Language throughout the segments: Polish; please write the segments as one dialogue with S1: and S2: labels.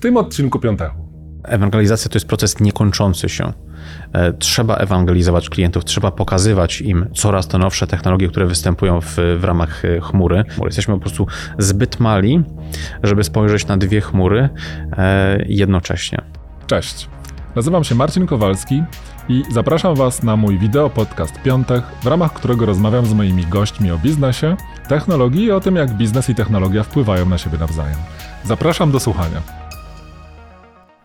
S1: W tym odcinku Piątechu.
S2: Ewangelizacja to jest proces niekończący się. E, trzeba ewangelizować klientów, trzeba pokazywać im coraz to nowsze technologie, które występują w, w ramach e, chmury. Jesteśmy po prostu zbyt mali, żeby spojrzeć na dwie chmury e, jednocześnie.
S1: Cześć. Nazywam się Marcin Kowalski i zapraszam Was na mój wideo podcast Piątek, w ramach którego rozmawiam z moimi gośćmi o biznesie, technologii i o tym, jak biznes i technologia wpływają na siebie nawzajem. Zapraszam do słuchania.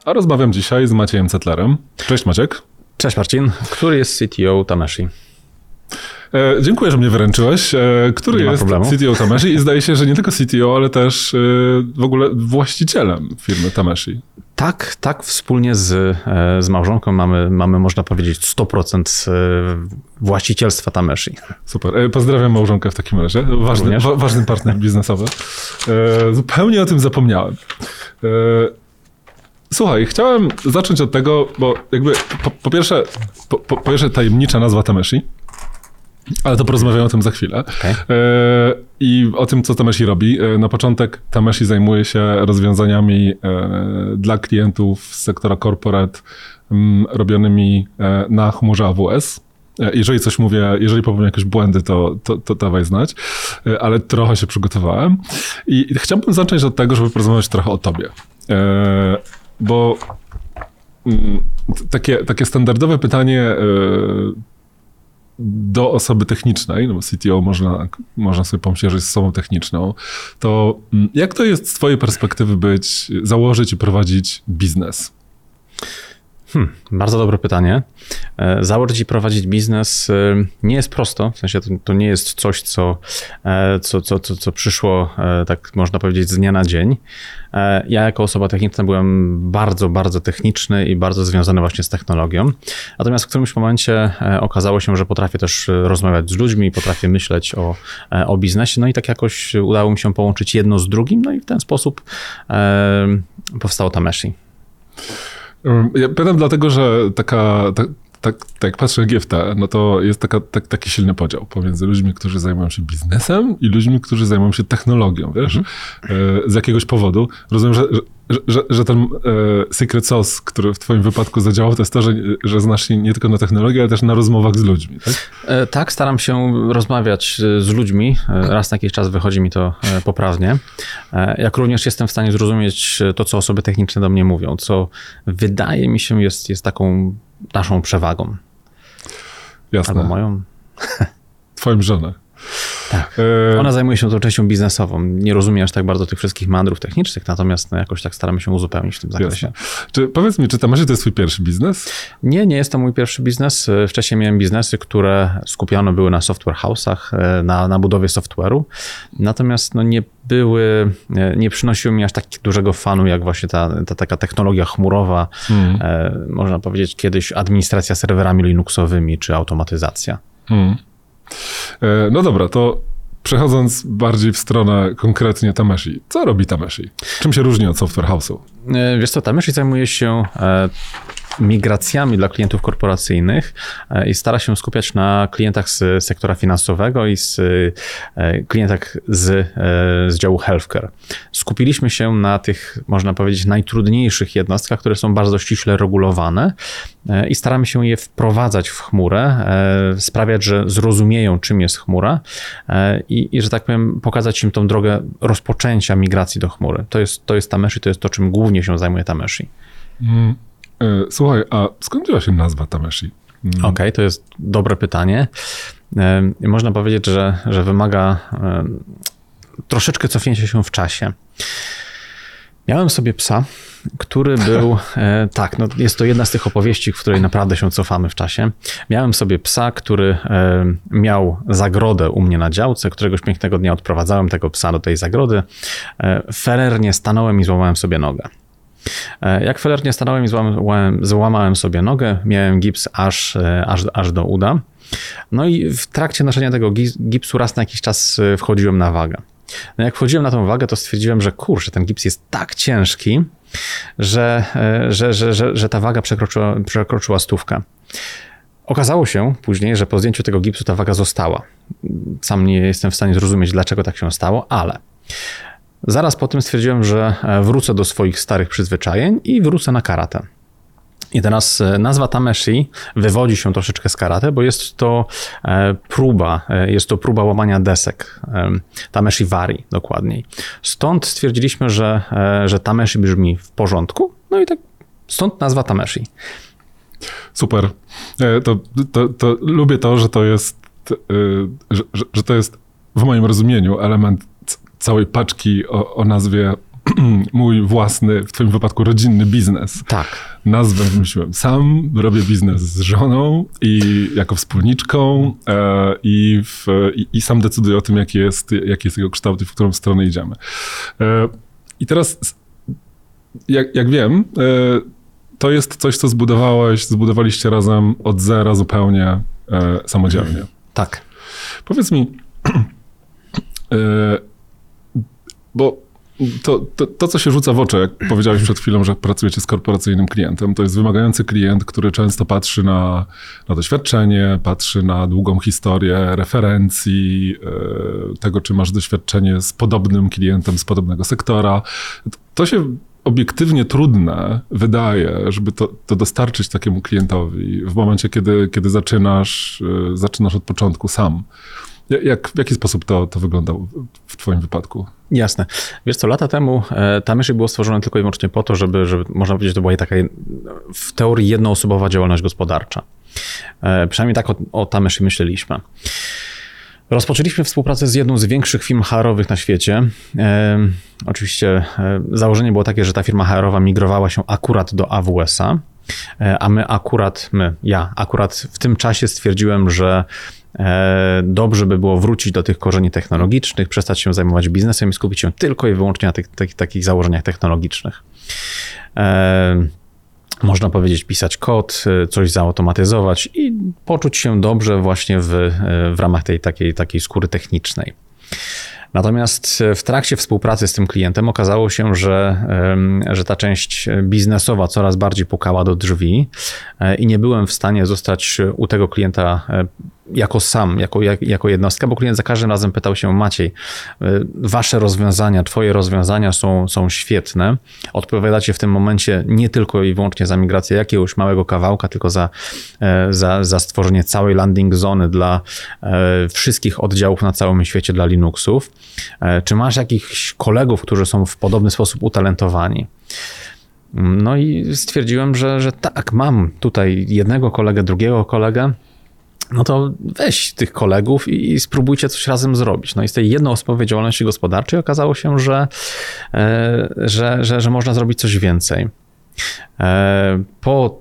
S1: A rozmawiam dzisiaj z Maciejem Cetlerem. Cześć Maciek.
S2: Cześć Marcin. Który jest CTO Tameshi?
S1: E, dziękuję, że mnie wyręczyłeś. E, który jest problemu. CTO Tameshi i zdaje się, że nie tylko CTO, ale też e, w ogóle właścicielem firmy Tameshi.
S2: Tak, tak, wspólnie z, e, z małżonką mamy, mamy, można powiedzieć, 100% e, właścicielstwa Tameshi.
S1: Super. E, pozdrawiam małżonkę w takim razie. Ważny, wa, ważny partner biznesowy. Zupełnie o tym zapomniałem. Słuchaj, chciałem zacząć od tego, bo jakby po, po pierwsze, po, po, pierwsze tajemnicza nazwa Tameshi, ale to porozmawiamy o tym za chwilę. Okay. E, I o tym, co Tameshi robi. E, na początek Tameshi zajmuje się rozwiązaniami e, dla klientów z sektora corporate m, robionymi e, na chmurze AWS. E, jeżeli coś mówię, jeżeli powiem jakieś błędy, to, to, to dawaj znać, e, ale trochę się przygotowałem. I chciałbym zacząć od tego, żeby porozmawiać trochę o tobie bo mm, takie, takie standardowe pytanie e, do osoby technicznej, no bo CTO można, można sobie że jest osobą techniczną, to mm, jak to jest z twojej perspektywy być, założyć i prowadzić biznes?
S2: Hmm, bardzo dobre pytanie. E, założyć i prowadzić biznes e, nie jest prosto, w sensie to, to nie jest coś, co, e, co, co, co, przyszło, tak można powiedzieć, z dnia na dzień. Ja jako osoba techniczna byłem bardzo, bardzo techniczny i bardzo związany właśnie z technologią. Natomiast w którymś momencie okazało się, że potrafię też rozmawiać z ludźmi, potrafię myśleć o, o biznesie, no i tak jakoś udało mi się połączyć jedno z drugim, no i w ten sposób powstało Tameshi.
S1: Ja pytam dlatego, że taka, tak, tak, tak jak patrzę na GFT, no to jest taka, tak, taki silny podział pomiędzy ludźmi, którzy zajmują się biznesem i ludźmi, którzy zajmują się technologią, wiesz? Mhm. E, z jakiegoś powodu. Rozumiem, że, że, że, ten e, secret sauce, który w twoim wypadku zadziałał, to jest to, że, że znasz się nie tylko na technologii, ale też na rozmowach z ludźmi, tak?
S2: E, tak, staram się rozmawiać z ludźmi. Raz na jakiś czas wychodzi mi to poprawnie. Jak również jestem w stanie zrozumieć to, co osoby techniczne do mnie mówią, co wydaje mi się jest, jest taką naszą przewagą.
S1: Jasne.
S2: Albo moją.
S1: Twoją żonę.
S2: Tak. E, Ona zajmuje się tą częścią biznesową. Nie rozumie aż tak bardzo tych wszystkich mandrów technicznych, natomiast no, jakoś tak staramy się uzupełnić w tym zakresie.
S1: Czy, powiedz mi, czy może to jest twój pierwszy biznes?
S2: Nie, nie jest to mój pierwszy biznes. E, wcześniej miałem biznesy, które skupione były na software house'ach, e, na, na budowie software'u, natomiast no, nie były, nie przynosiły mi aż tak dużego fanu, jak właśnie ta, ta taka technologia chmurowa, hmm. można powiedzieć kiedyś administracja serwerami linuxowymi, czy automatyzacja. Hmm.
S1: E, no dobra, to przechodząc bardziej w stronę konkretnie Tameshi. Co robi Tameshi? Czym się różni od Software House'u?
S2: E, wiesz co, Tameshi zajmuje się e, migracjami dla klientów korporacyjnych i stara się skupiać na klientach z sektora finansowego i z klientach z, z działu healthcare. Skupiliśmy się na tych, można powiedzieć, najtrudniejszych jednostkach, które są bardzo ściśle regulowane E, i staramy się je wprowadzać w chmurę, e, sprawiać, że zrozumieją, czym jest chmura e, i, i że tak powiem, pokazać im tą drogę rozpoczęcia migracji do chmury. To jest, to jest Tameshi, to jest to, czym głównie się zajmuje Tameshi. Mm,
S1: słuchaj, a skąd wzięła się nazwa Tameshi?
S2: Mm. Okej, okay, to jest dobre pytanie. Można powiedzieć, że, że wymaga troszeczkę cofnięcia się w czasie. Miałem sobie psa, który był, e, tak, no jest to jedna z tych opowieści, w której naprawdę się cofamy w czasie. Miałem sobie psa, który e, miał zagrodę u mnie na działce, któregoś pięknego dnia odprowadzałem tego psa do tej zagrody. E, felernie stanąłem i złamałem sobie nogę. E, jak felernie stanąłem i złamałem, złamałem sobie nogę, miałem gips aż, e, aż, aż do uda. No i w trakcie noszenia tego gipsu raz na jakiś czas e, wchodziłem na wagę. No jak wchodziłem na tą wagę, to stwierdziłem, że kurczę, ten gips jest tak ciężki, że, że, że, że, że ta waga przekroczyła, przekroczyła stówkę. Okazało się później, że po zdjęciu tego gipsu ta waga została. Sam nie jestem w stanie zrozumieć, dlaczego tak się stało, ale zaraz po tym stwierdziłem, że e, wrócę do swoich starych przyzwyczajeń i wrócę na karate. I teraz e, nazwa Tameshi wywodzi się troszeczkę z karate, bo jest to e, próba, jest to próba łamania desek. Tameshi Wari dokładniej. Stąd stwierdziliśmy, że, że Tameshi brzmi w porządku, no i tak stąd nazwa Tameshi.
S1: Super. To, to, to lubię to, że to jest, że, że to jest w moim rozumieniu element całej paczki o, o nazwie mój własny, w twoim wypadku rodzinny biznes.
S2: Tak.
S1: Nazwę wymyśliłem sam, robię biznes z żoną i jako wspólniczką e, i, w, i, i, sam decyduję o tym, jaki jest, jaki jest jego kształt i w którą stronę idziemy. E, I teraz, jak, jak wiem, e, to jest coś, co zbudowałeś, zbudowaliście razem od zera zupełnie e, samodzielnie.
S2: Tak.
S1: Powiedz mi, e, bo to, to, to, co się rzuca w oczy, jak powiedziałeś przed chwilą, że pracujecie z korporacyjnym klientem, to jest wymagający klient, który często patrzy na, na doświadczenie, patrzy na długą historię referencji, e, tego, czy masz doświadczenie z podobnym klientem z podobnego sektora. To się obiektywnie trudne wydaje, żeby to, to dostarczyć takiemu klientowi w momencie, kiedy, kiedy zaczynasz, e, zaczynasz od początku sam. Jak, w jaki sposób to, to wyglądało w Twoim wypadku?
S2: Jasne. Wiesz co, lata temu e, ta myszy było stworzone tylko i wyłącznie po to, żeby, żeby można powiedzieć, to była taka w teorii jednoosobowa działalność gospodarcza. E, przynajmniej tak o, o ta myszy myśleliśmy. Rozpoczęliśmy współpracę z jedną z większych firm HR-owych na świecie. E, oczywiście e, założenie było takie, że ta firma HR-owa migrowała się akurat do AWS-a, a my akurat, my, ja akurat w tym czasie stwierdziłem, że dobrze by było wrócić do tych korzeni technologicznych, przestać się zajmować biznesem i skupić się tylko i wyłącznie na tych, tych takich założeniach technologicznych. E, można powiedzieć, pisać kod, e, coś zautomatyzować i poczuć się dobrze właśnie w, w ramach tej takiej, takiej skóry technicznej. Natomiast w trakcie współpracy z tym klientem okazało się, że, że ta część biznesowa coraz bardziej pukała do drzwi i nie byłem w stanie zostać u tego klienta jako sam, jako, jako jednostka, bo klient za każdym razem pytał się, Maciej, y, wasze rozwiązania, twoje rozwiązania są, są świetne. Odpowiadacie w tym momencie nie tylko i wyłącznie za migrację jakiegoś małego kawałka, tylko za, e, za, za stworzenie całej landing zony dla e, wszystkich oddziałów na całym świecie dla Linuxów. E, czy masz jakichś kolegów, którzy są w podobny sposób utalentowani? No i stwierdziłem, że, że tak, mam tutaj jednego kolegę, drugiego kolegę no to weź tych kolegów i, spróbujcie coś razem zrobić. No i z tej jednoosobowej działalności gospodarczej okazało się, że, e, że, że, że można zrobić coś więcej. E, po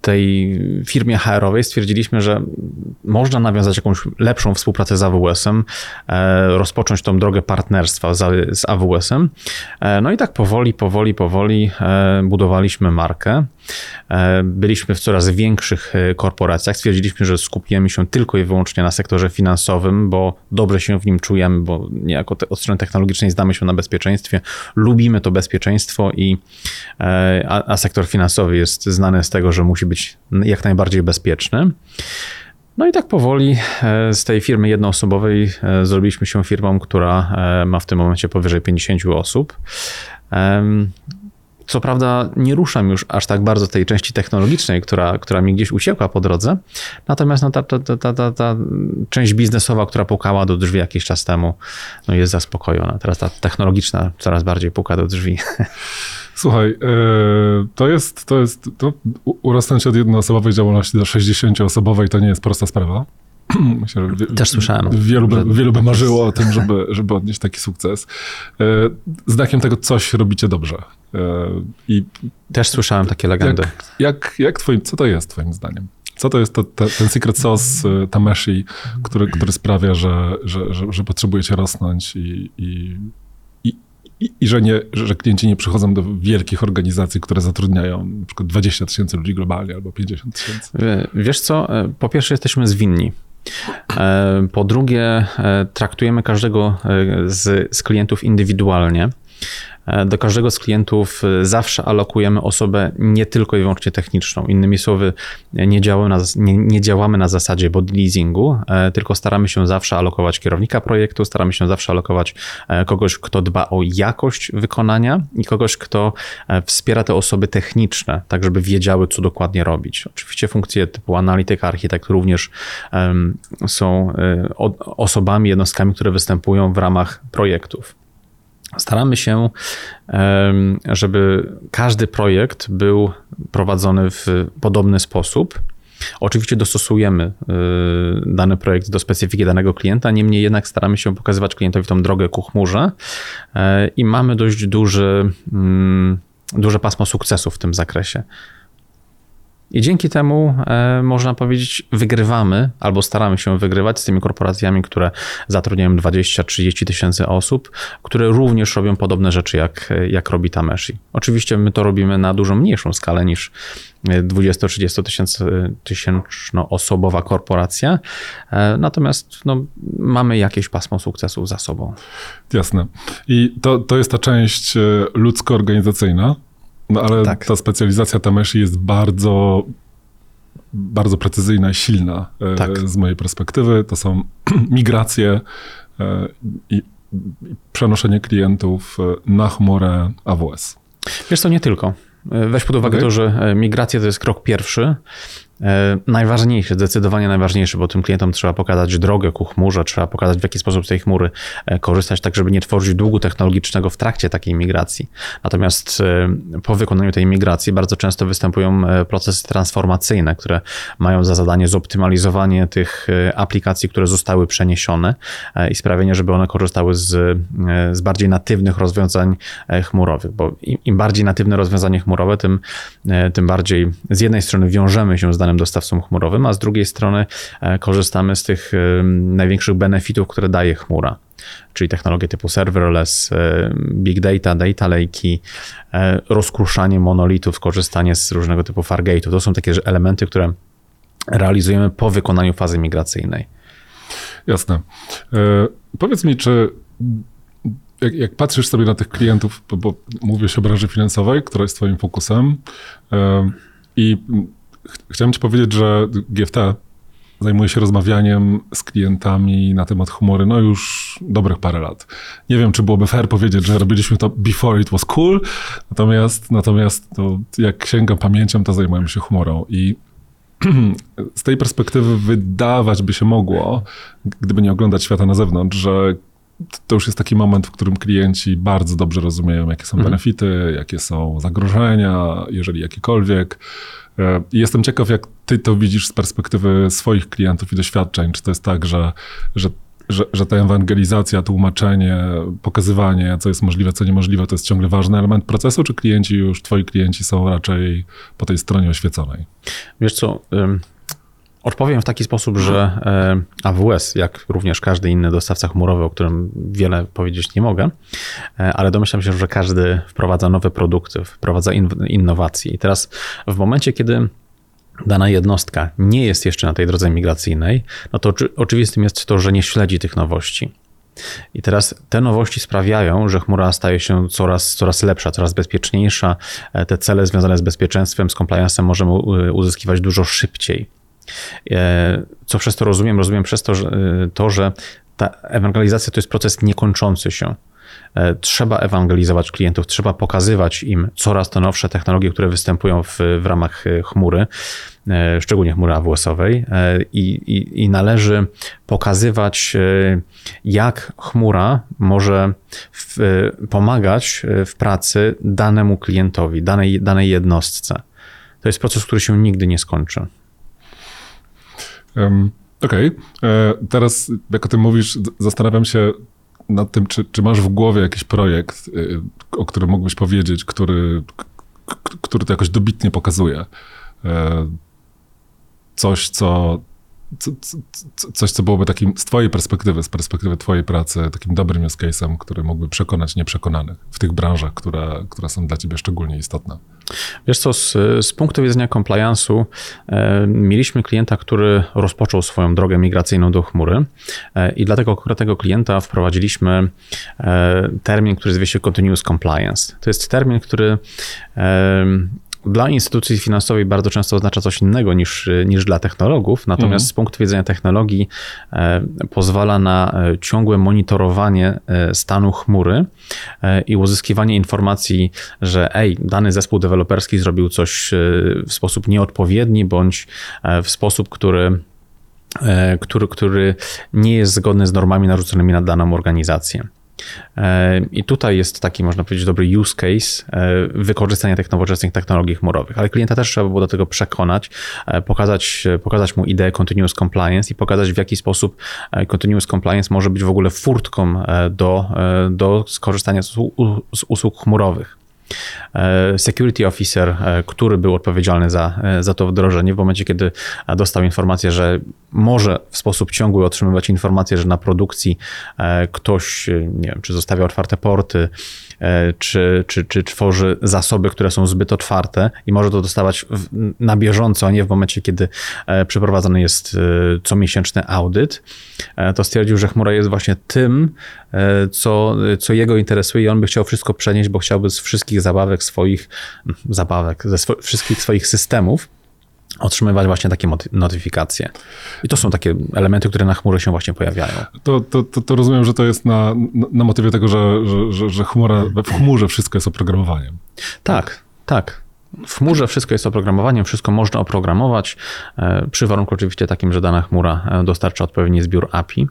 S2: tej firmie HR-owej stwierdziliśmy, że można nawiązać jakąś lepszą współpracę z AWS-em, e, rozpocząć tą drogę partnerstwa z, AWS-em. No i tak powoli, powoli, powoli budowaliśmy markę. Byliśmy w coraz większych korporacjach. Stwierdziliśmy, że skupimy się tylko i wyłącznie na sektorze finansowym, bo dobrze się w nim czujemy, bo niejako od strony technologicznej zdamy się na bezpieczeństwie. Lubimy to bezpieczeństwo i a, a sektor finansowy jest znany z tego, że musi być jak najbardziej bezpieczny. No i tak powoli e, z tej firmy jednoosobowej e, zrobiliśmy się firmą, która e, ma w tym momencie powyżej 50 osób. Co prawda nie ruszam już aż tak bardzo tej części technologicznej, która, która mi gdzieś uciekła po drodze, natomiast no ta, ta, ta, ta, ta część biznesowa, która pukała do drzwi jakiś czas temu, no jest zaspokojona. Teraz ta technologiczna coraz bardziej puka do drzwi.
S1: Słuchaj, e, to jest, to jest, to urosnąć od jednoosobowej działalności do 60-osobowej to nie jest prosta sprawa.
S2: Myślę, że Też słyszałem.
S1: Wielu by, wielu by marzyło o tym, żeby, żeby odnieść taki sukces. E, znakiem tego coś robicie dobrze. E,
S2: I Też słyszałem takie legendy.
S1: Jak, jak, jak twoim, co to jest twoim zdaniem? Co to jest to, to, ten secret sauce Tameshi, który, który sprawia, że, że, że, że potrzebujecie rosnąć i, i i, I, że, nie, że klienci nie przychodzą do wielkich organizacji, które zatrudniają na przykład 20 tysięcy ludzi globalnie albo 50 tysięcy.
S2: Wiesz co, e, po pierwsze jesteśmy zwinni. E, po drugie, e, traktujemy każdego z, z klientów indywidualnie. Do każdego z klientów zawsze alokujemy osobę nie tylko i wyłącznie techniczną. Innymi słowy, nie działamy na, nie, nie działamy na zasadzie body leasingu, tylko staramy się zawsze alokować kierownika projektu, staramy się zawsze alokować kogoś, kto dba o jakość wykonania i kogoś, kto wspiera te osoby techniczne, tak żeby wiedziały, co dokładnie robić. Oczywiście funkcje typu analityka, architekt również są osobami, jednostkami, które występują w ramach projektów. Staramy się, żeby każdy projekt był prowadzony w podobny sposób. Oczywiście dostosujemy y, dany projekt do specyfiki danego klienta, niemniej jednak staramy się pokazywać klientowi tą drogę ku chmurze y, i mamy dość duży, y, duże pasmo sukcesu w tym zakresie. I dzięki temu, e, można powiedzieć, wygrywamy albo staramy się wygrywać z tymi korporacjami, które zatrudniają 20-30 tysięcy osób, które również robią podobne rzeczy, jak, jak robi Tameshi. Oczywiście my to robimy na dużo mniejszą skalę niż 20-30 tysięczno osobowa korporacja, e, natomiast no, mamy jakieś pasmo sukcesu za sobą.
S1: Jasne. I to, to jest ta część e, ludzko-organizacyjna, no ale tak. ta specjalizacja Tameshi jest bardzo, bardzo precyzyjna i silna e, tak. z mojej perspektywy. To są migracje e, i, przenoszenie klientów e, na chmurę AWS.
S2: Wiesz co, nie tylko. Weź pod uwagę okay. to, że migracja to jest krok pierwszy, E, najważniejsze, zdecydowanie najważniejsze, bo tym klientom trzeba pokazać drogę ku chmurze, trzeba pokazać w jaki sposób z tej chmury e, korzystać, tak żeby nie tworzyć długu technologicznego w trakcie takiej migracji. Natomiast e, po wykonaniu tej migracji bardzo często występują procesy transformacyjne, które mają za zadanie zoptymalizowanie tych aplikacji, które zostały przeniesione i sprawienie, żeby one korzystały z, z bardziej natywnych rozwiązań chmurowych, bo im, im bardziej natywne rozwiązanie chmurowe, tym, tym bardziej z jednej strony wiążemy się z danym dostawcą chmurowym, a z drugiej strony e, korzystamy z tych e, największych benefitów, które daje chmura czyli technologie typu serverless, e, big data, data lake'i, rozkruszanie monolitów, korzystanie z różnego typu Fargate'ów. To są takie elementy, które realizujemy po wykonaniu fazy migracyjnej.
S1: Jasne. powiedz mi, czy jak, jak, patrzysz sobie na tych klientów, bo, bo mówisz o branży finansowej, która jest twoim fokusem i chciałem ci powiedzieć, że GFT zajmuje się rozmawianiem z klientami na temat humory no już dobrych parę lat. Nie wiem, czy byłoby fair powiedzieć, że robiliśmy to before it was cool, natomiast, natomiast to jak sięgam pamięcią, to zajmujemy się humorą i z tej perspektywy wydawać by się mogło, gdyby nie oglądać świata na zewnątrz, że to już jest taki moment, w którym klienci bardzo dobrze rozumieją, jakie są mhm. benefity, jakie są zagrożenia, jeżeli jakiekolwiek, jestem ciekaw, jak ty to widzisz z perspektywy swoich klientów i doświadczeń. Czy to jest tak, że, że, że, że ta ewangelizacja, tłumaczenie, pokazywanie, co jest możliwe, co niemożliwe, to jest ciągle ważny element procesu, czy klienci już, twoi klienci są raczej po tej stronie oświeconej?
S2: Wiesz co, Odpowiem w taki sposób, że e, AWS, jak również każdy inny dostawca chmurowy, o którym wiele powiedzieć nie mogę, e, ale domyślam się, że każdy wprowadza nowe produkty, wprowadza innowacje. I teraz w momencie, kiedy dana jednostka nie jest jeszcze na tej drodze migracyjnej, no to oczywistym jest to, że nie śledzi tych nowości. I teraz te nowości sprawiają, że chmura staje się coraz, coraz lepsza, coraz bezpieczniejsza. E, te cele związane z bezpieczeństwem, z compliance'em możemy uzyskiwać dużo szybciej. E, co przez to rozumiem? Rozumiem przez to, że, e, to, że ta ewangelizacja to jest proces niekończący się. E, trzeba ewangelizować klientów, trzeba pokazywać im coraz to nowsze technologie, które występują w, w ramach chmury, szczególnie chmury AWS-owej, i, i, i należy pokazywać, jak chmura może w, pomagać w pracy danemu klientowi, danej, danej jednostce. To jest proces, który się nigdy nie skończy.
S1: Um, Okej. Okay. E, teraz, jak o tym mówisz, zastanawiam się nad tym, czy, czy masz w głowie jakiś projekt, y, o którym mógłbyś powiedzieć, który, który to jakoś dobitnie pokazuje. E, coś, co co, co, coś, co byłoby takim z twojej perspektywy, z perspektywy twojej pracy, takim dobrym use case'em, który mógłby przekonać nieprzekonanych w tych branżach, które, które są dla ciebie szczególnie istotne?
S2: Wiesz co, z, z punktu widzenia compliance'u e, mieliśmy klienta, który rozpoczął swoją drogę migracyjną do chmury e, i dla tego konkretnego klienta wprowadziliśmy e, termin, który zwie się Continuous Compliance. To jest termin, który e, dla instytucji finansowej bardzo często oznacza coś innego niż, niż dla technologów, natomiast mhm. z punktu widzenia technologii e, pozwala na e, ciągłe monitorowanie e, stanu chmury i uzyskiwanie informacji, że ej, dany zespół deweloperski zrobił coś w sposób nieodpowiedni bądź w sposób, który który, który nie jest zgodny z normami narzuconymi na daną organizację. E, I tutaj jest taki, można powiedzieć, dobry use case e, wykorzystania tych nowoczesnych technologii chmurowych, ale klienta też trzeba było do tego przekonać, e, pokazać, pokazać mu ideę continuous compliance i pokazać, w jaki sposób continuous compliance może być w ogóle furtką do, do skorzystania z, z usług chmurowych. E, security officer, e, który był odpowiedzialny za, e, za to wdrożenie, w momencie, kiedy dostał informację, że może w sposób ciągły otrzymywać informacje, że na produkcji ktoś, nie wiem, czy zostawia otwarte porty, czy, czy, czy tworzy zasoby, które są zbyt otwarte i może to dostawać na bieżąco, a nie w momencie, kiedy przeprowadzany jest comiesięczny audyt, to stwierdził, że chmura jest właśnie tym, co, co jego interesuje i on by chciał wszystko przenieść, bo chciałby z wszystkich zabawek swoich, zabawek, ze wszystkich swoich systemów otrzymywać właśnie takie notyfikacje. I to są takie elementy, które na chmurze się właśnie pojawiają.
S1: To, to, to, to rozumiem, że to jest na, na motywie tego, że, że, że, że chmura, w chmurze wszystko jest oprogramowaniem.
S2: Tak, tak. W chmurze wszystko jest oprogramowaniem, wszystko można oprogramować, e, przy warunku oczywiście takim, że dana chmura e, dostarcza odpowiedni zbiór API.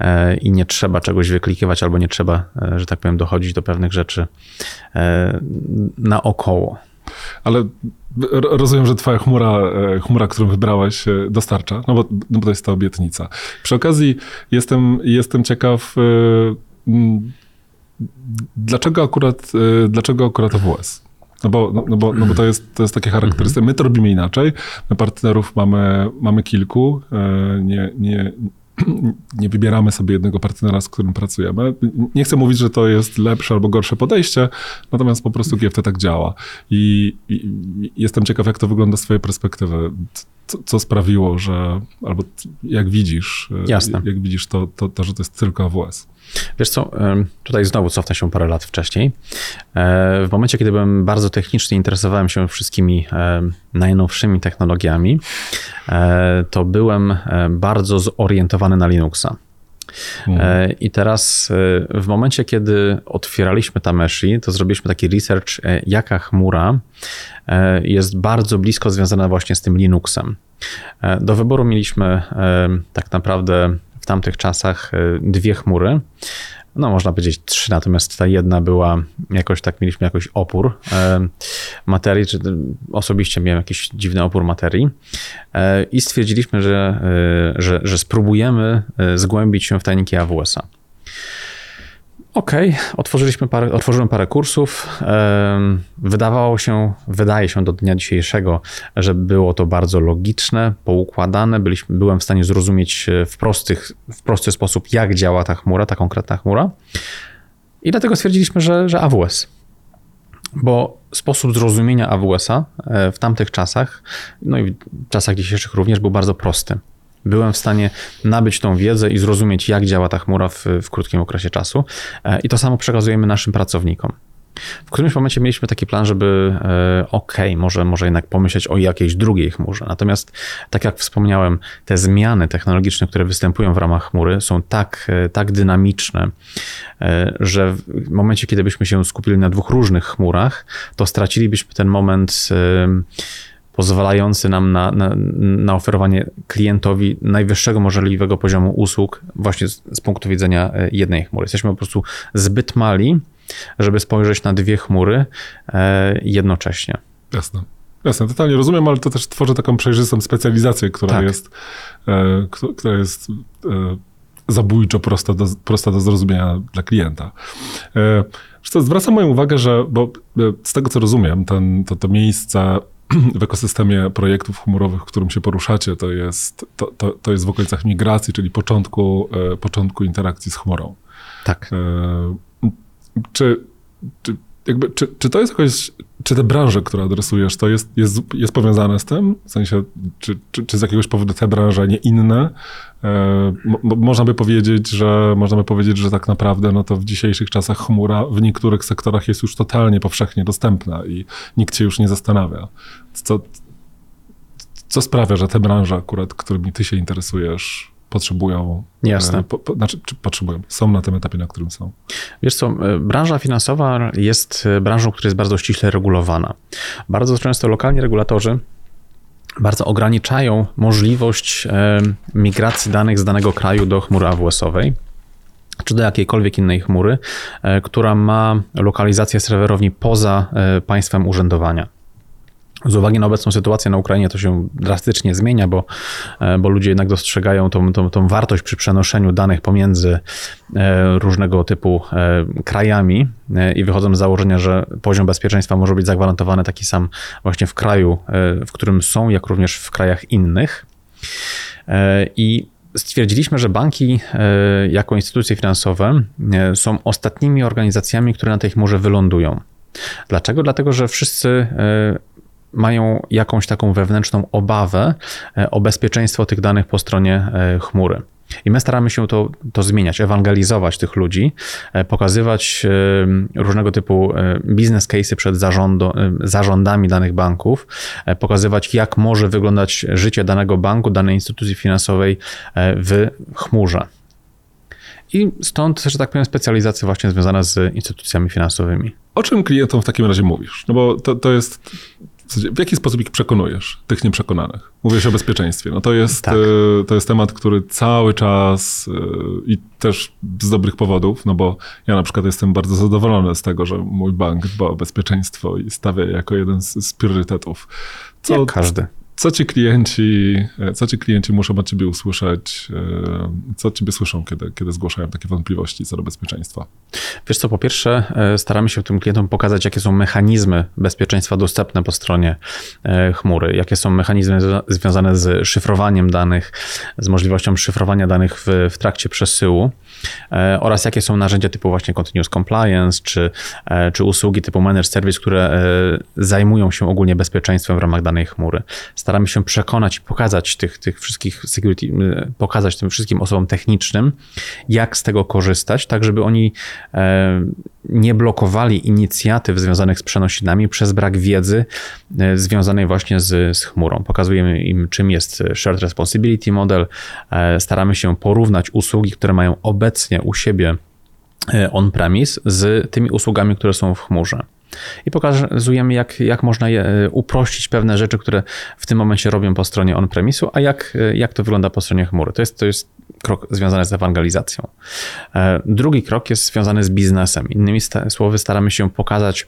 S2: E, i nie trzeba czegoś wyklikiwać, albo nie trzeba, że tak powiem, dochodzić do pewnych rzeczy naokoło.
S1: Ale rozumiem, że twoja chmura, chmura, którą wybrałeś, dostarcza, no bo, no bo to jest ta obietnica. Przy okazji jestem, jestem ciekaw, dlaczego akurat, dlaczego akurat AWS? No bo, no, no, bo, no bo to, jest, to jest takie charakterystyczne. My to robimy inaczej. My partnerów mamy, mamy kilku. Nie, nie, nie wybieramy sobie jednego partnera, z którym pracujemy. Nie chcę mówić, że to jest lepsze albo gorsze podejście, natomiast po prostu GFT tak działa. I, i jestem ciekaw, jak to wygląda z twojej perspektywy. Co, co, sprawiło, że, albo jak widzisz,
S2: Jasne.
S1: jak widzisz to, to, to, że to jest tylko AWS?
S2: Wiesz co, tutaj znowu cofnę się parę lat wcześniej. E, w momencie, kiedy byłem bardzo techniczny, interesowałem się wszystkimi najnowszymi technologiami, e, to byłem e, bardzo zorientowany na Linuxa. Mhm. I teraz w momencie, kiedy otwieraliśmy Tameshi, to zrobiliśmy taki research, jaka chmura jest bardzo blisko związana właśnie z tym Linuxem. Do wyboru mieliśmy tak naprawdę w tamtych czasach e, dwie chmury. No, można powiedzieć trzy, natomiast ta jedna była jakoś tak, mieliśmy jakoś opór e, materii, czy osobiście miałem jakiś dziwny opór materii e, i stwierdziliśmy, że, że, że spróbujemy zgłębić się w tajniki AWS-a. Okej, okay. otworzyliśmy parę, otworzyłem parę kursów. Wydawało się, wydaje się do dnia dzisiejszego, że było to bardzo logiczne, poukładane. Byliśmy, byłem w stanie zrozumieć e, w, prostych, w prosty sposób, jak działa ta chmura, ta konkretna chmura. I dlatego stwierdziliśmy, że, że AWS. Bo sposób zrozumienia AWS-a e, w tamtych czasach, no i w czasach dzisiejszych również, był bardzo prosty byłem w stanie nabyć tą wiedzę i zrozumieć, jak działa ta chmura w, w krótkim okresie czasu. E, I to samo przekazujemy naszym pracownikom. W którymś momencie mieliśmy taki plan, żeby e, ok, może, może jednak pomyśleć o jakiejś drugiej chmurze. Natomiast, tak jak wspomniałem, te zmiany technologiczne, które występują w ramach chmury, są tak, e, tak dynamiczne, że w momencie, kiedy byśmy się skupili na dwóch różnych chmurach, to stracilibyśmy ten moment pozwalający nam na, na, na, oferowanie klientowi najwyższego możliwego poziomu usług właśnie z, z, punktu widzenia e, jednej chmury. Jesteśmy po prostu zbyt mali, żeby spojrzeć na dwie chmury e, jednocześnie.
S1: Jasne. Jasne, totalnie rozumiem, ale to też tworzy taką przejrzystą specjalizację, która tak. jest, e, która jest e, zabójczo prosta do, prosta do zrozumienia dla klienta. E, zwracam moją uwagę, że bo e, z tego co rozumiem, ten, to, to miejsce w ekosystemie projektów chmurowych, w którym się poruszacie, to jest, to, to, to jest w okolicach migracji, czyli początku, e, początku interakcji z chmurą.
S2: Tak.
S1: E, czy, czy, jakby, czy, czy to jest jakoś, czy te branże, które adresujesz, to jest, jest, jest powiązane z tym? W sensie, czy, czy, czy z jakiegoś powodu te branże, nie inne? E, mo, można by powiedzieć, że można by powiedzieć, że tak naprawdę no to w dzisiejszych czasach chmura w niektórych sektorach jest już totalnie powszechnie dostępna i nikt się już nie zastanawia. Co, co sprawia, że te branże akurat, którymi ty się interesujesz, potrzebują.
S2: Jasne.
S1: Po, po, znaczy, czy potrzebują, są na tym etapie, na którym są.
S2: Wiesz co, e, branża finansowa jest e, branżą, która jest bardzo ściśle regulowana. Bardzo często lokalni regulatorzy bardzo ograniczają możliwość e, migracji danych z danego kraju do chmury AWS-owej czy do jakiejkolwiek innej chmury, która ma lokalizację serwerowni poza państwem urzędowania. Z uwagi na obecną sytuację na Ukrainie to się drastycznie zmienia, bo, e, bo ludzie jednak dostrzegają tą, tą, tą wartość przy przenoszeniu danych pomiędzy e, różnego typu e, krajami i wychodzą z założenia, że poziom bezpieczeństwa może być zagwarantowany taki sam właśnie w kraju, w którym są, jak również w krajach innych. I stwierdziliśmy, że banki jako instytucje finansowe są ostatnimi organizacjami, które na tej chmurze wylądują. Dlaczego? Dlatego, że wszyscy mają jakąś taką wewnętrzną obawę e, o bezpieczeństwo tych danych po stronie e, chmury. I my staramy się to, to zmieniać, ewangelizować tych ludzi, e, pokazywać różnego typu biznes case'y przed zarządu, zarządami danych banków, pokazywać jak może wyglądać życie danego banku, danej instytucji finansowej w chmurze. I stąd, że tak powiem, specjalizacja właśnie związana z instytucjami finansowymi.
S1: O czym klientom w takim razie mówisz? No bo to, to jest w, jaki sposób ich przekonujesz, tych nieprzekonanych? Mówisz o bezpieczeństwie. No to jest, tak. E, to jest temat, który cały czas e, i też z dobrych powodów, no bo ja na przykład jestem bardzo zadowolony z tego, że mój bank dba o bezpieczeństwo i stawia jako jeden z, z priorytetów.
S2: Co, Jak każdy.
S1: Co ci klienci, co ci klienci muszą od ciebie usłyszeć? E, co ciebie słyszą, kiedy, kiedy zgłaszają takie wątpliwości co do bezpieczeństwa?
S2: Wiesz co, po pierwsze e, staramy się tym klientom pokazać, jakie są mechanizmy bezpieczeństwa dostępne po stronie e, chmury, jakie są mechanizmy związane z szyfrowaniem danych, z możliwością szyfrowania danych w, w trakcie przesyłu oraz jakie są narzędzia typu właśnie Continuous Compliance, czy, czy usługi typu Managed Service, które zajmują się ogólnie bezpieczeństwem w ramach danej chmury. Staramy się przekonać i pokazać tych, tych wszystkich security, pokazać tym wszystkim osobom technicznym, jak z tego korzystać, tak żeby oni e, nie blokowali inicjatyw związanych z przenosinami przez brak wiedzy e, związanej właśnie z, z chmurą. Pokazujemy im, czym jest Shared Responsibility Model, e, staramy się porównać usługi, które mają obecnie u siebie on-premise z tymi usługami, które są w chmurze i pokazujemy, jak, jak można je, e, uprościć pewne rzeczy, które w tym momencie robią po stronie on-premisu, a jak, e, jak to wygląda po stronie chmury. To jest, to jest krok związany z ewangelizacją. E, drugi krok jest związany z biznesem. Innymi słowy, staramy się pokazać,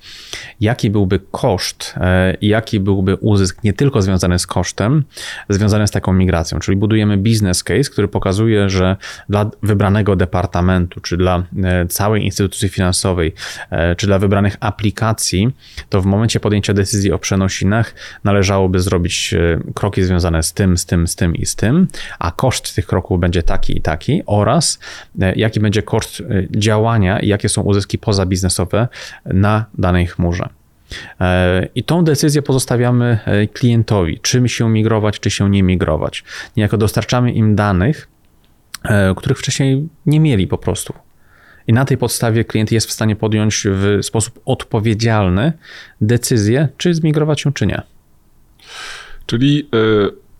S2: jaki byłby koszt i jaki byłby uzysk, nie tylko związany z kosztem, związany z taką migracją. Czyli budujemy business case, który pokazuje, że dla wybranego departamentu, czy dla całej instytucji finansowej, czy dla wybranych aplikacji, to w momencie podjęcia decyzji o przenosinach należałoby zrobić e, kroki związane z tym, z tym, z tym i z tym, a koszt tych kroków będzie taki i taki oraz e, jaki będzie koszt e, działania i jakie są uzyski pozabiznesowe na danej chmurze. I tą decyzję pozostawiamy klientowi, czym się migrować, czy się nie migrować. Niejako dostarczamy im danych, których wcześniej nie mieli po prostu. I na tej podstawie klient jest w stanie podjąć w sposób odpowiedzialny decyzję, czy zmigrować się, czy nie.
S1: Czyli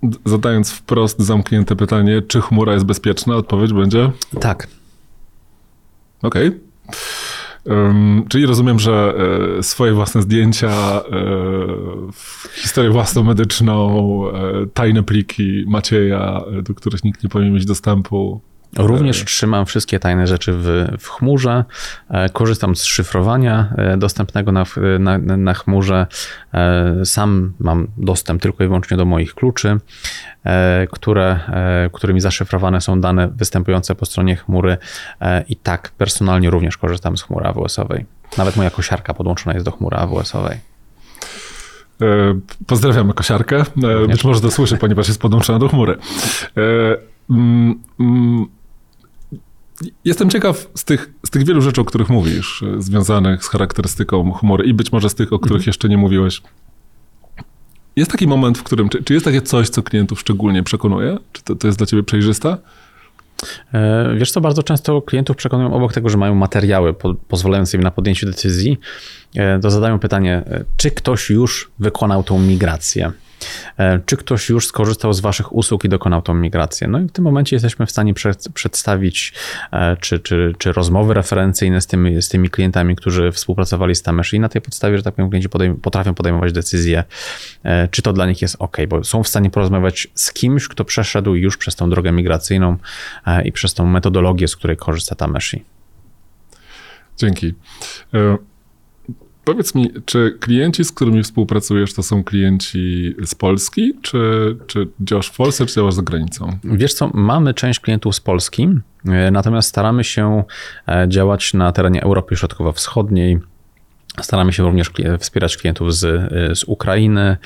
S1: yy, zadając wprost zamknięte pytanie, czy chmura jest bezpieczna, odpowiedź będzie?
S2: Tak.
S1: Okej. Okay. Um, czyli rozumiem, że e, swoje własne zdjęcia, e, historię własną medyczną, e, tajne pliki Macieja, do których nikt nie powinien mieć dostępu,
S2: Również trzymam wszystkie tajne rzeczy w, w chmurze. E, korzystam z szyfrowania e, dostępnego na, na, na chmurze. E, sam mam dostęp tylko i wyłącznie do moich kluczy, które, którymi zaszyfrowane są dane występujące po stronie chmury. I tak, personalnie również korzystam z chmury AWS-owej. Nawet moja kosiarka podłączona jest do chmury AWS-owej.
S1: Pozdrawiamy kosiarkę. Być może to słyszy, ponieważ jest podłączona do chmury. Mm, mm, jestem ciekaw z tych, z tych wielu rzeczy, o których mówisz, związanych z charakterystyką humoru i być może z tych, o których mhm. jeszcze nie mówiłeś. Jest taki moment, w którym, czy, czy, jest takie coś, co klientów szczególnie przekonuje? Czy to, to jest dla ciebie przejrzyste?
S2: E, wiesz co, bardzo często klientów przekonują obok tego, że mają materiały po, pozwalające im na podjęcie decyzji, e, to zadają pytanie, e, czy ktoś już wykonał tą migrację. E, czy ktoś już skorzystał z Waszych usług i dokonał tą migrację? No i w tym momencie jesteśmy w stanie przed, przedstawić e, czy, czy, czy rozmowy referencyjne z tymi, z tymi klientami, którzy współpracowali z Tamesh i na tej podstawie, że tak powiem, klienci podejm potrafią podejmować decyzje, e, czy to dla nich jest ok, bo są w stanie porozmawiać z kimś, kto przeszedł już przez tą drogę migracyjną i przez tą metodologię, z której korzysta Tameshi.
S1: Dzięki. Powiedz mi, czy klienci, z którymi współpracujesz, to są klienci z Polski, czy, czy działasz w Polsce, czy działasz za granicą?
S2: Wiesz co, mamy część klientów z Polski, e, natomiast staramy się e, działać na terenie Europy Środkowo-Wschodniej, Staramy się również wspierać klientów z, e, z Ukrainy.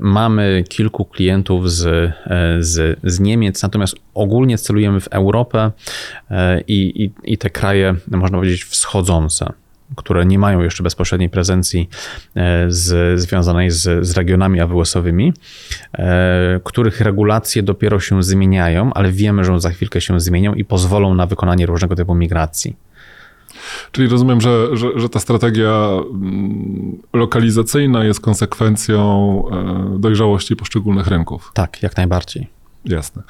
S2: Mamy kilku klientów z, z, z Niemiec, natomiast ogólnie celujemy w Europę i, i, i te kraje, można powiedzieć, wschodzące które nie mają jeszcze bezpośredniej prezencji e, z, związanej z, z regionami AWS-owymi, e, których regulacje dopiero się zmieniają, ale wiemy, że za chwilkę się zmienią i pozwolą na wykonanie różnego typu migracji.
S1: Czyli rozumiem, że, że, że, ta strategia mm, lokalizacyjna jest konsekwencją e, dojrzałości poszczególnych rynków.
S2: Tak, jak najbardziej.
S1: Jasne.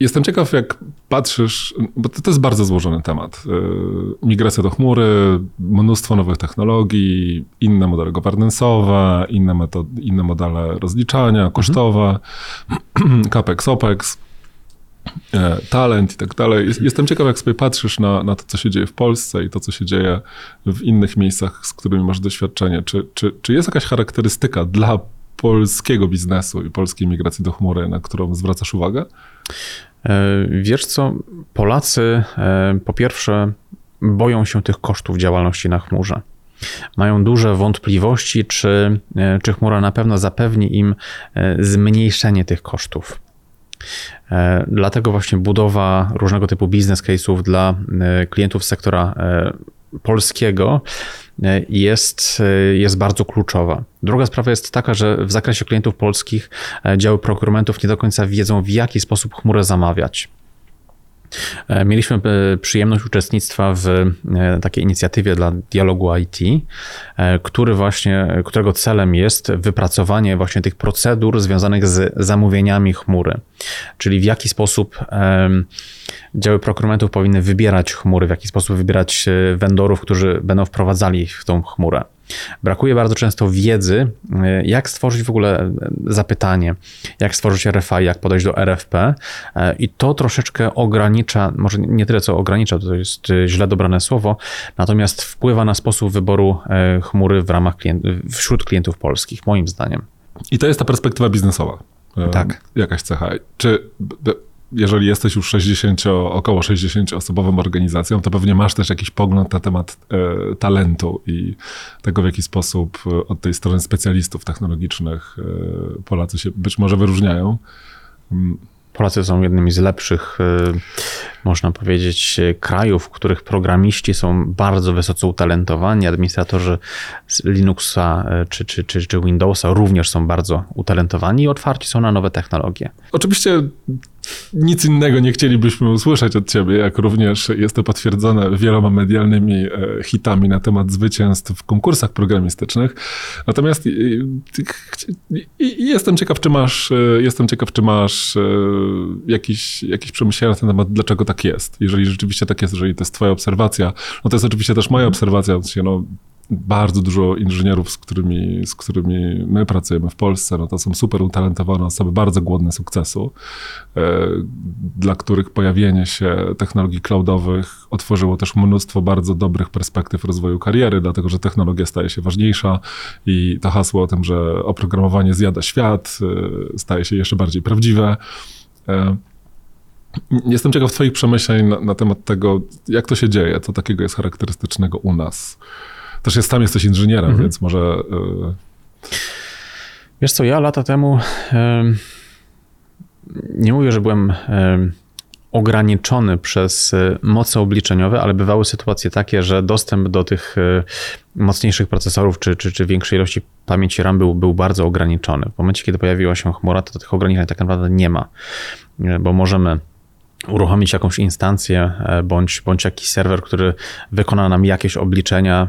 S1: Jestem ciekaw, jak patrzysz, bo to, to jest bardzo złożony temat. E, migracja do chmury, mnóstwo nowych technologii, inne modele governance'owe, inne, metod, inne modele rozliczania, kosztowe, mhm. capex, opex, e, talent i tak dalej. Jestem ciekaw, jak sobie patrzysz na, na to, co się dzieje w Polsce i to, co się dzieje w innych miejscach, z którymi masz doświadczenie. Czy, czy, czy jest jakaś charakterystyka dla polskiego biznesu i polskiej migracji do chmury, na którą zwracasz uwagę?
S2: E, wiesz co, Polacy e, po pierwsze boją się tych kosztów działalności na chmurze. Mają duże wątpliwości, czy, e, czy chmura na pewno zapewni im zmniejszenie tych kosztów. Dlatego właśnie budowa różnego typu biznes case'ów dla klientów sektora polskiego jest, jest bardzo kluczowa. Druga sprawa jest taka, że w zakresie klientów polskich e, działy prokurementów nie do końca wiedzą, w jaki sposób chmurę zamawiać. E, mieliśmy e, przyjemność uczestnictwa w takiej inicjatywie dla dialogu IT, który właśnie, którego celem jest wypracowanie właśnie tych procedur związanych z zamówieniami chmury. Czyli w jaki sposób działy prokurementów powinny wybierać chmury, w jaki sposób wybierać vendorów, którzy będą wprowadzali w tą chmurę. Brakuje bardzo często wiedzy, e, jak stworzyć w ogóle e, zapytanie, jak stworzyć RFI, jak podejść do RFP e, i to troszeczkę ogranicza, może nie tyle co ogranicza, to jest źle dobrane słowo, natomiast wpływa na sposób wyboru chmury w ramach klient, wśród klientów polskich, moim zdaniem.
S1: I to jest ta perspektywa biznesowa.
S2: Tak.
S1: Jakaś cecha. Czy jeżeli jesteś już 60, około 60-osobową organizacją, to pewnie masz też jakiś pogląd na temat e, talentu i tego, w jaki sposób e, od tej strony specjalistów technologicznych e, Polacy się być może wyróżniają.
S2: Mm. Polacy są jednymi z lepszych, e, można powiedzieć, krajów, w których programiści są bardzo wysoce utalentowani, administratorzy Linuxa e, czy, czy, czy, czy Windowsa również są bardzo utalentowani i otwarci są na nowe technologie.
S1: Oczywiście nic innego nie chcielibyśmy usłyszeć od ciebie, jak również jest to potwierdzone wieloma medialnymi e, hitami na temat zwycięstw w konkursach programistycznych. Natomiast jestem ciekaw, czy masz, e, jestem ciekaw, czy masz e, jakiś, jakiś przemyślenia na temat, dlaczego tak jest. Jeżeli rzeczywiście tak jest, jeżeli to jest twoja obserwacja, no to jest oczywiście też moja obserwacja, no, bardzo dużo inżynierów, z którymi, z którymi my pracujemy w Polsce, no to są super utalentowane osoby, bardzo głodne sukcesu, e, dla których pojawienie się technologii cloudowych otworzyło też mnóstwo bardzo dobrych perspektyw rozwoju kariery, dlatego że technologia staje się ważniejsza i to hasło o tym, że oprogramowanie zjada świat, e, staje się jeszcze bardziej prawdziwe. E, jestem ciekaw Twoich przemyśleń na, na, temat tego, jak to się dzieje, co takiego jest charakterystycznego u nas też jest, tam jesteś inżynierem, mhm. więc może... Y,
S2: Wiesz co, ja lata temu nie mówię, że byłem ograniczony przez e, moce obliczeniowe, ale bywały sytuacje takie, że dostęp do tych e, mocniejszych procesorów czy, czy, czy większej ilości pamięci RAM był, był bardzo ograniczony. W momencie, kiedy pojawiła się chmura, to tych ograniczeń tak naprawdę nie ma, e, bo możemy uruchomić jakąś instancję bądź, bądź jakiś serwer, który wykona nam jakieś obliczenia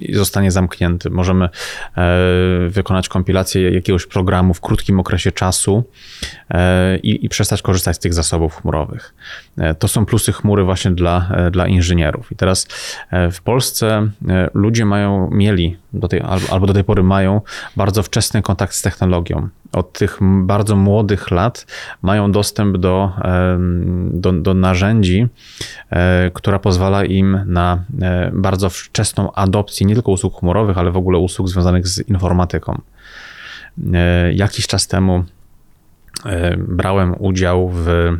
S2: i zostanie zamknięty. Możemy wykonać kompilację jakiegoś programu w krótkim okresie czasu E, i, i przestać korzystać z tych zasobów chmurowych. E, to są plusy chmury właśnie dla, e, dla inżynierów. I teraz w Polsce ludzie mają, mieli do tej, albo do tej pory mają bardzo wczesny kontakt z technologią. Od tych bardzo młodych lat mają dostęp do, do, do narzędzi, która pozwala im na bardzo wczesną adopcję nie tylko usług chmurowych, ale w ogóle usług związanych z informatyką. Jakiś czas temu E, brałem udział w e,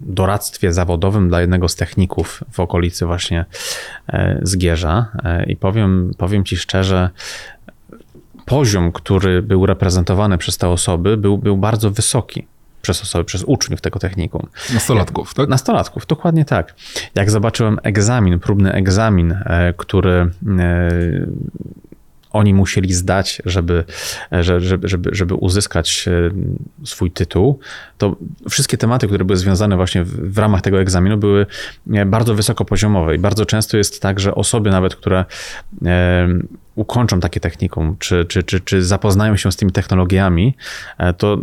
S2: doradztwie zawodowym dla jednego z techników w okolicy właśnie e, Zgierza i powiem, powiem ci szczerze, poziom, który był reprezentowany przez te osoby, był, był bardzo wysoki przez osoby, przez uczniów tego technikum.
S1: Nastolatków, tak?
S2: Nastolatków, dokładnie tak. Jak zobaczyłem egzamin, próbny egzamin, który oni musieli zdać, żeby, żeby, żeby, żeby uzyskać e, swój tytuł, to wszystkie tematy, które były związane właśnie w, ramach tego egzaminu, były e, bardzo wysokopoziomowe i bardzo często jest tak, że osoby nawet, które e, ukończą takie technikum, czy, czy, czy, czy zapoznają się z tymi technologiami, to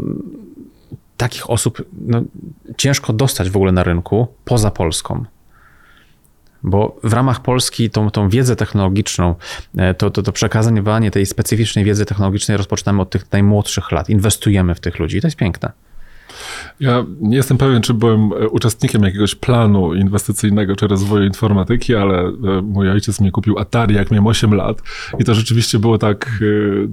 S2: takich osób no, ciężko dostać w ogóle na rynku poza Polską bo w ramach Polski tą, tą wiedzę technologiczną, e, to, to, to przekazywanie tej specyficznej wiedzy technologicznej rozpoczynamy od tych najmłodszych lat. Inwestujemy w tych ludzi i to jest piękne.
S1: Ja nie jestem pewien, czy byłem e, uczestnikiem jakiegoś planu inwestycyjnego czy rozwoju informatyki, ale e, mój ojciec mnie kupił Atari, jak miałem 8 lat. I to rzeczywiście było tak,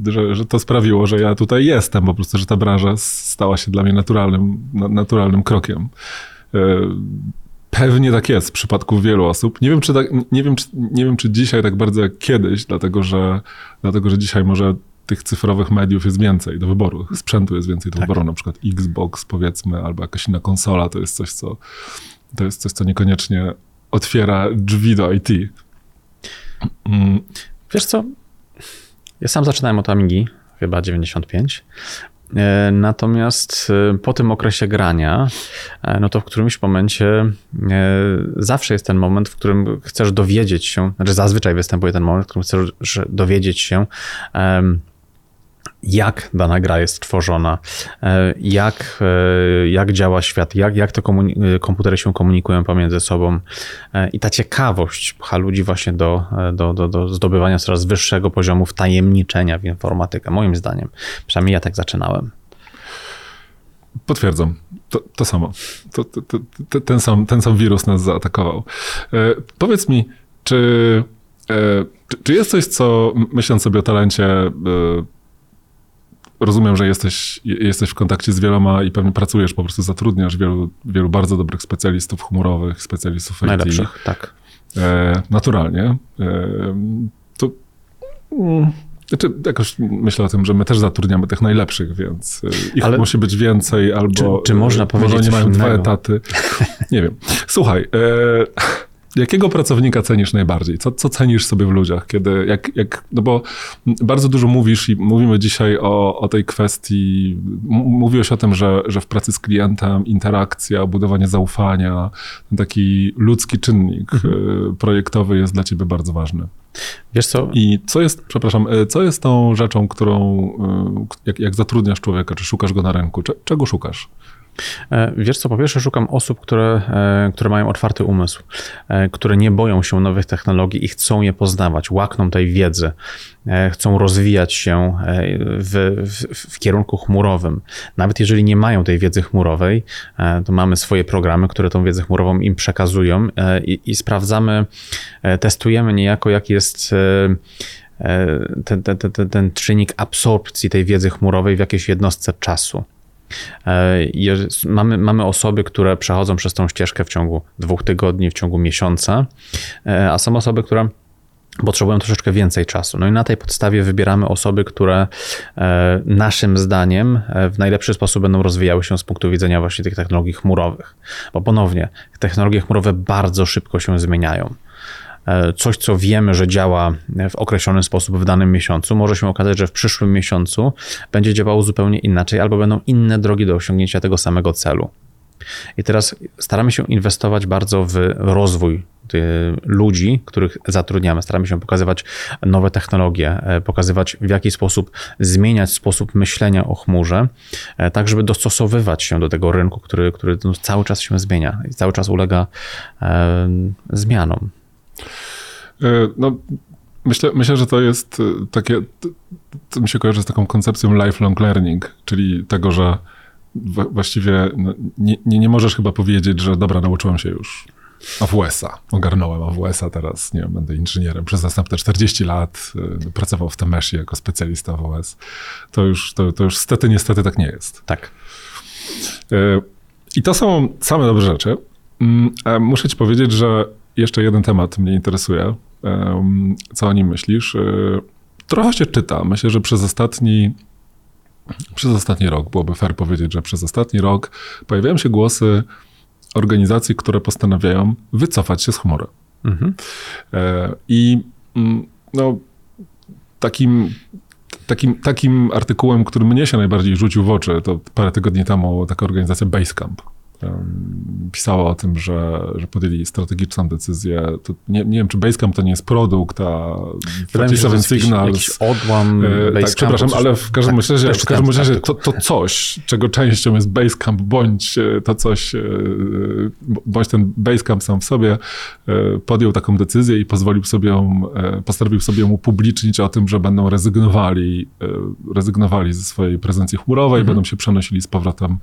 S1: że, że to sprawiło, że ja tutaj jestem, po prostu, że ta branża stała się dla mnie naturalnym, naturalnym krokiem. Pewnie tak jest w przypadku wielu osób. Nie wiem, czy, tak, nie, wiem, czy, nie wiem, czy dzisiaj tak bardzo jak kiedyś, dlatego że, dlatego że dzisiaj może tych cyfrowych mediów jest więcej do wyboru, sprzętu jest więcej do tak. wyboru, na przykład Xbox powiedzmy, albo jakaś inna konsola, to jest coś, co, to jest coś, co niekoniecznie otwiera drzwi do IT.
S2: Mm. Wiesz co, ja sam zaczynałem od Amigi, chyba 95. E, natomiast e, po tym okresie grania, e, no to w którymś momencie zawsze jest ten moment, w którym chcesz dowiedzieć się, znaczy zazwyczaj występuje ten moment, w którym chcesz dowiedzieć się, jak dana gra jest tworzona, e, jak, e, jak działa świat, jak, jak te komputery się komunikują pomiędzy sobą. E, I ta ciekawość pcha ludzi właśnie do, do, do, do zdobywania coraz wyższego poziomu wtajemniczenia w informatykę, moim zdaniem. Przynajmniej ja tak zaczynałem.
S1: Potwierdzam. To, to samo. To, to, ten, sam, ten sam wirus nas zaatakował. E, powiedz mi, czy, e, czy, czy, jest coś, co myśląc sobie o talencie, e, rozumiem, że jesteś, jesteś w kontakcie z wieloma i pewnie pracujesz, po prostu zatrudniasz wielu, wielu bardzo dobrych specjalistów chmurowych, specjalistów IT.
S2: Najlepszych, tak.
S1: E, naturalnie. E, to mm, znaczy, jakoś myślę o tym, że my też zatrudniamy tych najlepszych, więc e, ich Ale musi być więcej, albo
S2: czy, czy można powiedzieć
S1: może oni mają dwa etaty. Nie wiem. Słuchaj, e, Jakiego pracownika cenisz najbardziej? Co, co cenisz sobie w ludziach? Kiedy, jak, jak, no bo bardzo dużo mówisz i mówimy dzisiaj o, o tej kwestii. Mówiłeś o tym, że, że w pracy z klientem interakcja, budowanie zaufania, taki ludzki czynnik mhm. Y, projektowy jest dla ciebie bardzo ważny.
S2: Wiesz co?
S1: I co jest, przepraszam, y, co jest tą rzeczą, którą, y, jak, jak zatrudniasz człowieka, czy szukasz go na rynku, czego szukasz?
S2: E, wiesz co, po pierwsze szukam osób, które, e, które mają otwarty umysł, e, które nie boją się nowych technologii i chcą je poznawać, łakną tej wiedzy, chcą rozwijać się w, w, w kierunku chmurowym. Nawet jeżeli nie mają tej wiedzy chmurowej, to mamy swoje programy, które tą wiedzę chmurową im przekazują i, i sprawdzamy, testujemy niejako, jak jest ten, ten, ten, ten czynnik absorpcji tej wiedzy chmurowej w jakiejś jednostce czasu. E, mamy, mamy osoby, które przechodzą przez tą ścieżkę w ciągu dwóch tygodni, w ciągu miesiąca, e, a są osoby, które potrzebują troszeczkę więcej czasu. No i na tej podstawie wybieramy osoby, które e, naszym zdaniem w najlepszy sposób będą rozwijały się z punktu widzenia właśnie tych technologii chmurowych. Bo ponownie, technologie chmurowe bardzo szybko się zmieniają. E, coś, co wiemy, że działa w określony sposób w danym miesiącu, może się okazać, że w przyszłym miesiącu będzie działało zupełnie inaczej, albo będą inne drogi do osiągnięcia tego samego celu. I teraz staramy się inwestować bardzo w rozwój ludzi, których zatrudniamy. Staramy się pokazywać nowe technologie, e, pokazywać w jaki sposób zmieniać sposób myślenia o chmurze, e, tak żeby dostosowywać się do tego rynku, który, który no cały czas się zmienia i cały czas ulega zmianom.
S1: No, myślę, myślę, że to jest takie, to mi się kojarzy z taką koncepcją lifelong learning, czyli tego, że właściwie no, nie, nie, nie możesz chyba powiedzieć, że dobra, nauczyłem się już AWS-a. Ogarnąłem AWS-a, teraz nie wiem, będę inżynierem. Przez następne 40 lat y, pracował w Temeshi jako specjalista AWS. To już, to, to już stety, niestety tak nie jest.
S2: Tak.
S1: I to są same dobre rzeczy. Mm, muszę ci powiedzieć, że jeszcze jeden temat mnie interesuje. Co o nim myślisz? Y, trochę się czyta. Myślę, że przez ostatni przez ostatni rok, byłoby fair powiedzieć, że przez ostatni rok pojawiają się głosy organizacji, które postanawiają wycofać się z chmury. Mhm. E, I mm, no, takim, takim, takim artykułem, który mnie się najbardziej rzucił w oczy, to parę tygodni temu taka organizacja Basecamp pisała o tym, że, że podjęli strategiczną decyzję. To nie, nie wiem, czy Basecamp to nie jest produkt, a
S2: Wydaje Signals. Jakiś, jakiś odłam
S1: e, Tak, przepraszam, ale w każdym tak, razie, w każdym razie to, to coś, czego częścią jest Basecamp, bądź e, to coś, e, bądź ten Basecamp sam w sobie e, podjął taką decyzję i pozwolił sobie postanowił sobie upublicznić o tym, że będą rezygnowali, rezygnowali ze swojej prezencji chmurowej, mhm. będą się przenosili z powrotem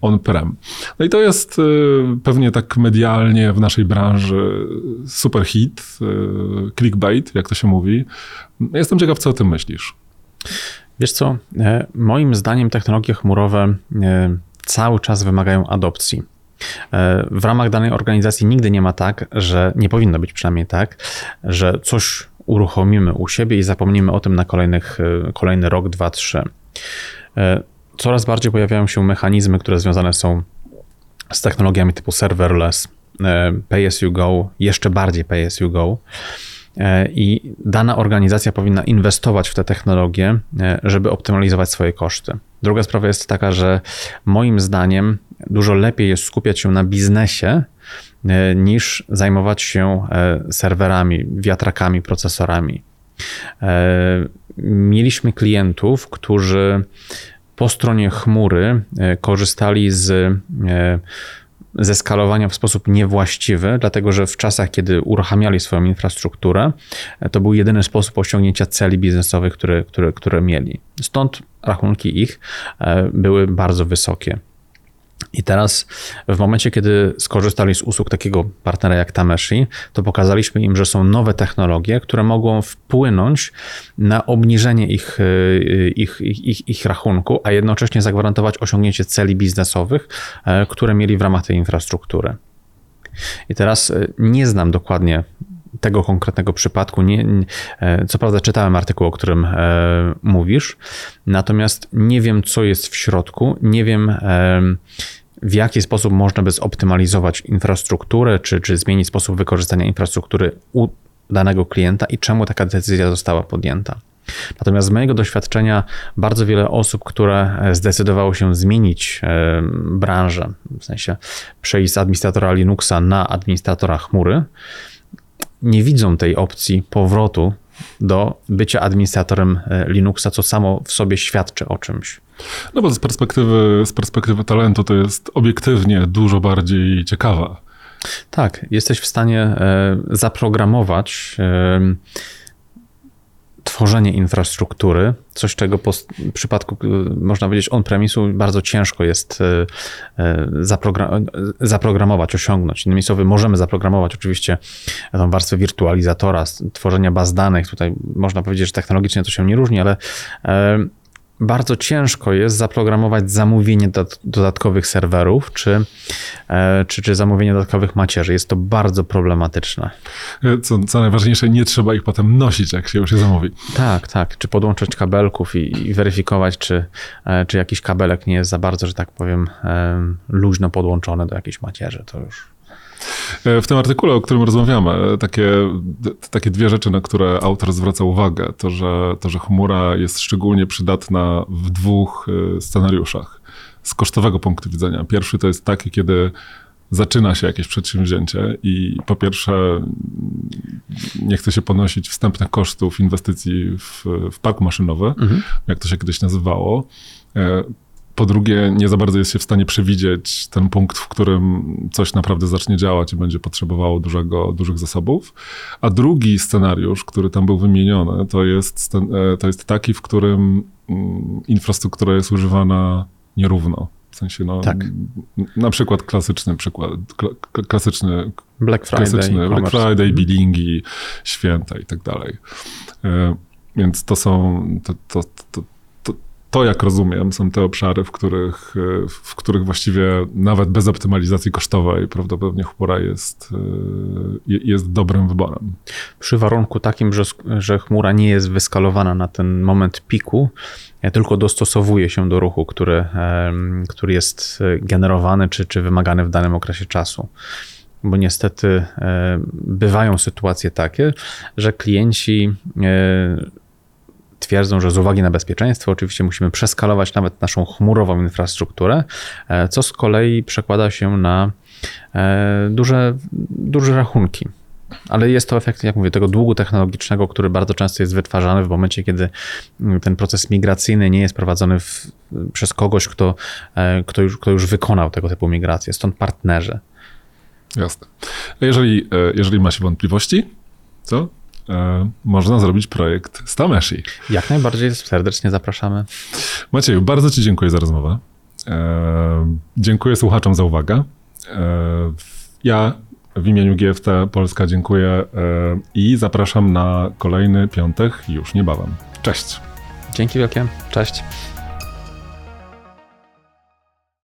S1: on-prem. No i to jest y, pewnie tak medialnie w naszej branży super hit, y, clickbait, jak to się mówi. Jestem ciekaw, co o tym myślisz.
S2: Wiesz co, e, moim zdaniem technologie chmurowe e, cały czas wymagają adopcji. E, w ramach danej organizacji nigdy nie ma tak, że nie powinno być przynajmniej tak, że coś uruchomimy u siebie i zapomnimy o tym na kolejnych, kolejny rok, dwa, trzy coraz bardziej pojawiają się mechanizmy, które związane są z technologiami typu serverless, e, pay as you go, jeszcze bardziej pay as you go. E, I dana organizacja powinna inwestować w te technologie, e, żeby optymalizować swoje koszty. Druga sprawa jest taka, że moim zdaniem dużo lepiej jest skupiać się na biznesie, niż zajmować się serwerami, wiatrakami, procesorami. Mieliśmy klientów, którzy po stronie chmury e, korzystali z e, ze skalowania w sposób niewłaściwy, dlatego że w czasach, kiedy uruchamiali swoją infrastrukturę, e, to był jedyny sposób osiągnięcia celi biznesowych, które, które, które mieli. Stąd rachunki ich były bardzo wysokie. I teraz, w momencie, kiedy skorzystali z usług takiego partnera jak Tameshi, to pokazaliśmy im, że są nowe technologie, które mogą wpłynąć na obniżenie ich, y, ich, ich, ich rachunku, a jednocześnie zagwarantować osiągnięcie celi biznesowych, e, które mieli w ramach tej infrastruktury. I teraz y, nie znam dokładnie tego konkretnego przypadku. Nie, nie, e, co prawda czytałem artykuł, o którym e, mówisz, natomiast nie wiem, co jest w środku, nie wiem e, w jaki sposób można by zoptymalizować infrastrukturę, czy, czy zmienić sposób wykorzystania infrastruktury u danego klienta i czemu taka decyzja została podjęta. Natomiast z mojego doświadczenia bardzo wiele osób, które zdecydowało się zmienić branżę, w sensie przejść z administratora Linuxa na administratora chmury, nie widzą tej opcji powrotu do bycia administratorem e, Linuxa, co samo w sobie świadczy o czymś.
S1: No bo z perspektywy, z perspektywy talentu to jest obiektywnie dużo bardziej ciekawa.
S2: Tak, jesteś w stanie e, zaprogramować tworzenie infrastruktury, coś czego po, w przypadku, można powiedzieć, on-premisu bardzo ciężko jest e, e, zaprogram zaprogramować, osiągnąć. Innymi słowy, możemy zaprogramować oczywiście tą warstwę wirtualizatora, tworzenia baz danych. Tutaj można powiedzieć, że technologicznie to się nie różni, ale e, bardzo ciężko jest zaprogramować zamówienie dodatkowych serwerów, czy, e, czy, czy zamówienie dodatkowych macierzy. Jest to bardzo problematyczne.
S1: E, co, co najważniejsze, nie trzeba ich potem nosić, jak się już je zamówi.
S2: Tak, tak. Czy podłączyć kabelków i, i weryfikować, czy, e, czy jakiś kabelek nie jest za bardzo, że tak powiem, luźno podłączony do jakiejś macierzy. To już
S1: w tym artykule, o którym rozmawiamy, e, takie, takie dwie rzeczy, na które autor zwraca uwagę, to że, to, że chmura jest szczególnie przydatna w dwóch e, scenariuszach z kosztowego punktu widzenia. Pierwszy to jest taki, kiedy zaczyna się jakieś przedsięwzięcie i po pierwsze nie chce się ponosić wstępnych kosztów inwestycji w, w park maszynowy, mhm. jak to się kiedyś nazywało. Po drugie, nie za bardzo jest się w stanie przewidzieć ten punkt, w którym coś naprawdę zacznie działać i będzie potrzebowało dużego, dużych zasobów. A drugi scenariusz, który tam był wymieniony, to jest, e, to jest taki, w którym mm, infrastruktura jest używana nierówno. W sensie, no, tak. na przykład klasyczny przykład, klasyczny
S2: Black Friday,
S1: klasyczny Black Friday, billingi, święta i tak dalej. E, więc to są, to, to, to, to, jak rozumiem, są te obszary, w których, e, w których właściwie nawet bez optymalizacji kosztowej prawdopodobnie chmura jest, e, jest dobrym wyborem.
S2: Przy warunku takim, że, że chmura nie jest wyskalowana na ten moment piku, tylko dostosowuje się do ruchu, który, który jest generowany czy, czy wymagany w danym okresie czasu bo niestety bywają sytuacje takie, że klienci twierdzą, że z uwagi na bezpieczeństwo oczywiście musimy przeskalować nawet naszą chmurową infrastrukturę, e, co z kolei przekłada się na e, duże, duże rachunki. Ale jest to efekt, jak mówię, tego długu technologicznego, który bardzo często jest wytwarzany w momencie, kiedy mm, ten proces migracyjny nie jest prowadzony w, przez kogoś, kto, e, kto, już, kto już wykonał tego typu migrację. Stąd partnerzy.
S1: Jasne. Jeżeli, jeżeli ma się wątpliwości, co? E, można zrobić projekt z Tameshi.
S2: Jak najbardziej serdecznie zapraszamy.
S1: Macieju, bardzo Ci dziękuję za rozmowę. E, dziękuję słuchaczom za uwagę. E, ja w imieniu GFT Polska dziękuję i zapraszam na kolejny piątek już niebawem. Cześć.
S2: Dzięki wielkie. Cześć.